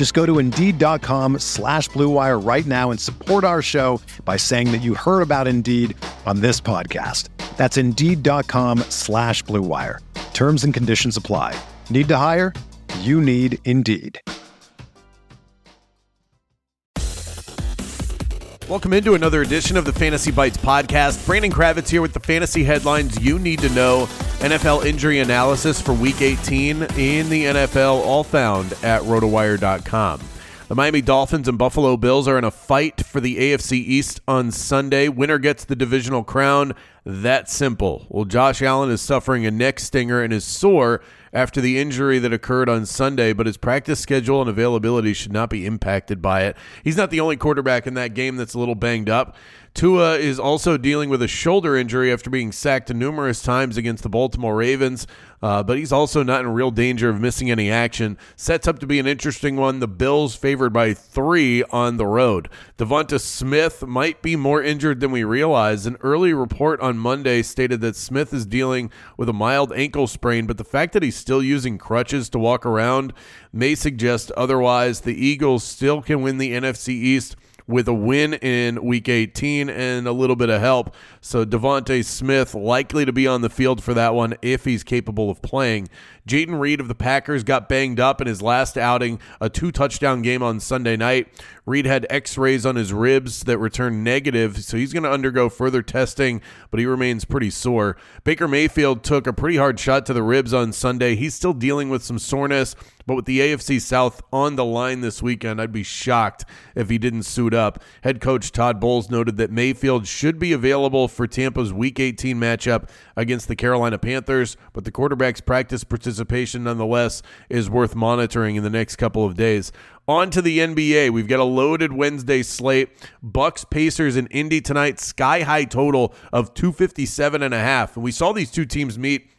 Just go to Indeed.com slash BlueWire right now and support our show by saying that you heard about Indeed on this podcast. That's Indeed.com slash BlueWire. Terms and conditions apply. Need to hire? You need Indeed. Welcome into another edition of the Fantasy Bites podcast. Brandon Kravitz here with the fantasy headlines you need to know. NFL injury analysis for Week 18 in the NFL, all found at rotowire.com. The Miami Dolphins and Buffalo Bills are in a fight for the AFC East on Sunday. Winner gets the divisional crown. That simple. Well, Josh Allen is suffering a neck stinger and is sore after the injury that occurred on Sunday, but his practice schedule and availability should not be impacted by it. He's not the only quarterback in that game that's a little banged up. Tua is also dealing with a shoulder injury after being sacked numerous times against the Baltimore Ravens, uh, but he's also not in real danger of missing any action. Sets up to be an interesting one. The Bills favored by three on the road. DeVonta Smith might be more injured than we realize. An early report on Monday stated that Smith is dealing with a mild ankle sprain, but the fact that he's still using crutches to walk around may suggest otherwise. The Eagles still can win the NFC East with a win in week 18 and a little bit of help. So DeVonta Smith likely to be on the field for that one if he's capable of playing. Jayden Reed of the Packers got banged up in his last outing, a two touchdown game on Sunday night. Reed had x rays on his ribs that returned negative, so he's going to undergo further testing, but he remains pretty sore. Baker Mayfield took a pretty hard shot to the ribs on Sunday. He's still dealing with some soreness, but with the AFC South on the line this weekend, I'd be shocked if he didn't suit up. Head coach Todd Bowles noted that Mayfield should be available for Tampa's Week 18 matchup against the Carolina Panthers, but the quarterback's practice participation nonetheless is worth monitoring in the next couple of days. On to the NBA. We've got a loaded Wednesday slate. Bucks, Pacers, and Indy tonight. Sky high total of 257 and a half. And we saw these two teams meet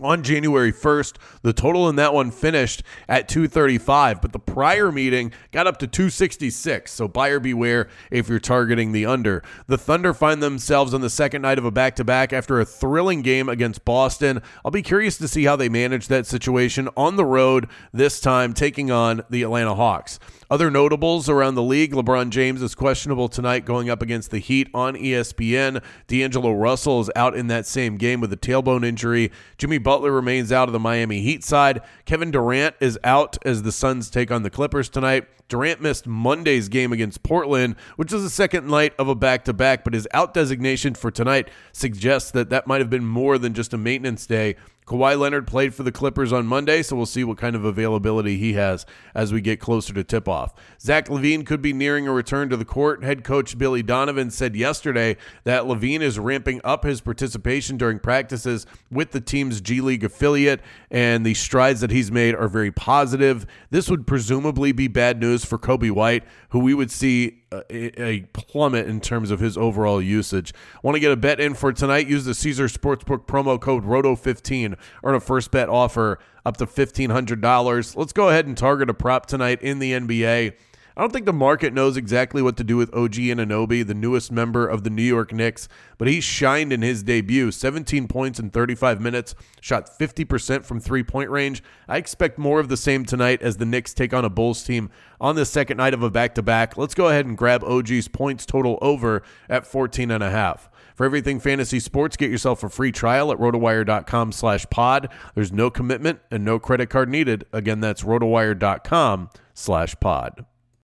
on January 1st. The total in that one finished at 235, but the prior meeting got up to 266. So buyer beware if you're targeting the under. The Thunder find themselves on the second night of a back to back after a thrilling game against Boston. I'll be curious to see how they manage that situation on the road this time, taking on the Atlanta Hawks. Other notables around the league LeBron James is questionable tonight going up against the Heat on ESPN. D'Angelo Russell is out in that same game with a tailbone injury. Jimmy Butler remains out of the Miami Heat side. Kevin Durant is out as the Suns take on the Clippers tonight. Durant missed Monday's game against Portland, which was the second night of a back to back, but his out designation for tonight suggests that that might have been more than just a maintenance day Kawhi Leonard played for the Clippers on Monday, so we'll see what kind of availability he has as we get closer to tip off. Zach LaVine could be nearing a return to the court. Head coach Billy Donovan said yesterday that LaVine is ramping up his participation during practices with the team's G League affiliate, and the strides that he's made are very positive. This would presumably be bad news for Coby White, who we would see a, plummet in terms of his overall usage. Want to get a bet in for tonight? Use the Caesar Sportsbook promo code ROTO15. Earn a first bet offer up to $1,500. Let's go ahead and target a prop tonight in the NBA. I don't think the market knows exactly what to do with OG Anunoby, the newest member of the New York Knicks, but he shined in his debut 17 points in 35 minutes, shot 50% from three point range. I expect more of the same tonight as the Knicks take on a Bulls team on the second night of a back to back. Let's go ahead and grab OG's points total over at 14 and a half. For everything fantasy sports, get yourself a free trial at rotowire.com slash pod. There's no commitment and no credit card needed. Again, that's rotowire.com slash pod.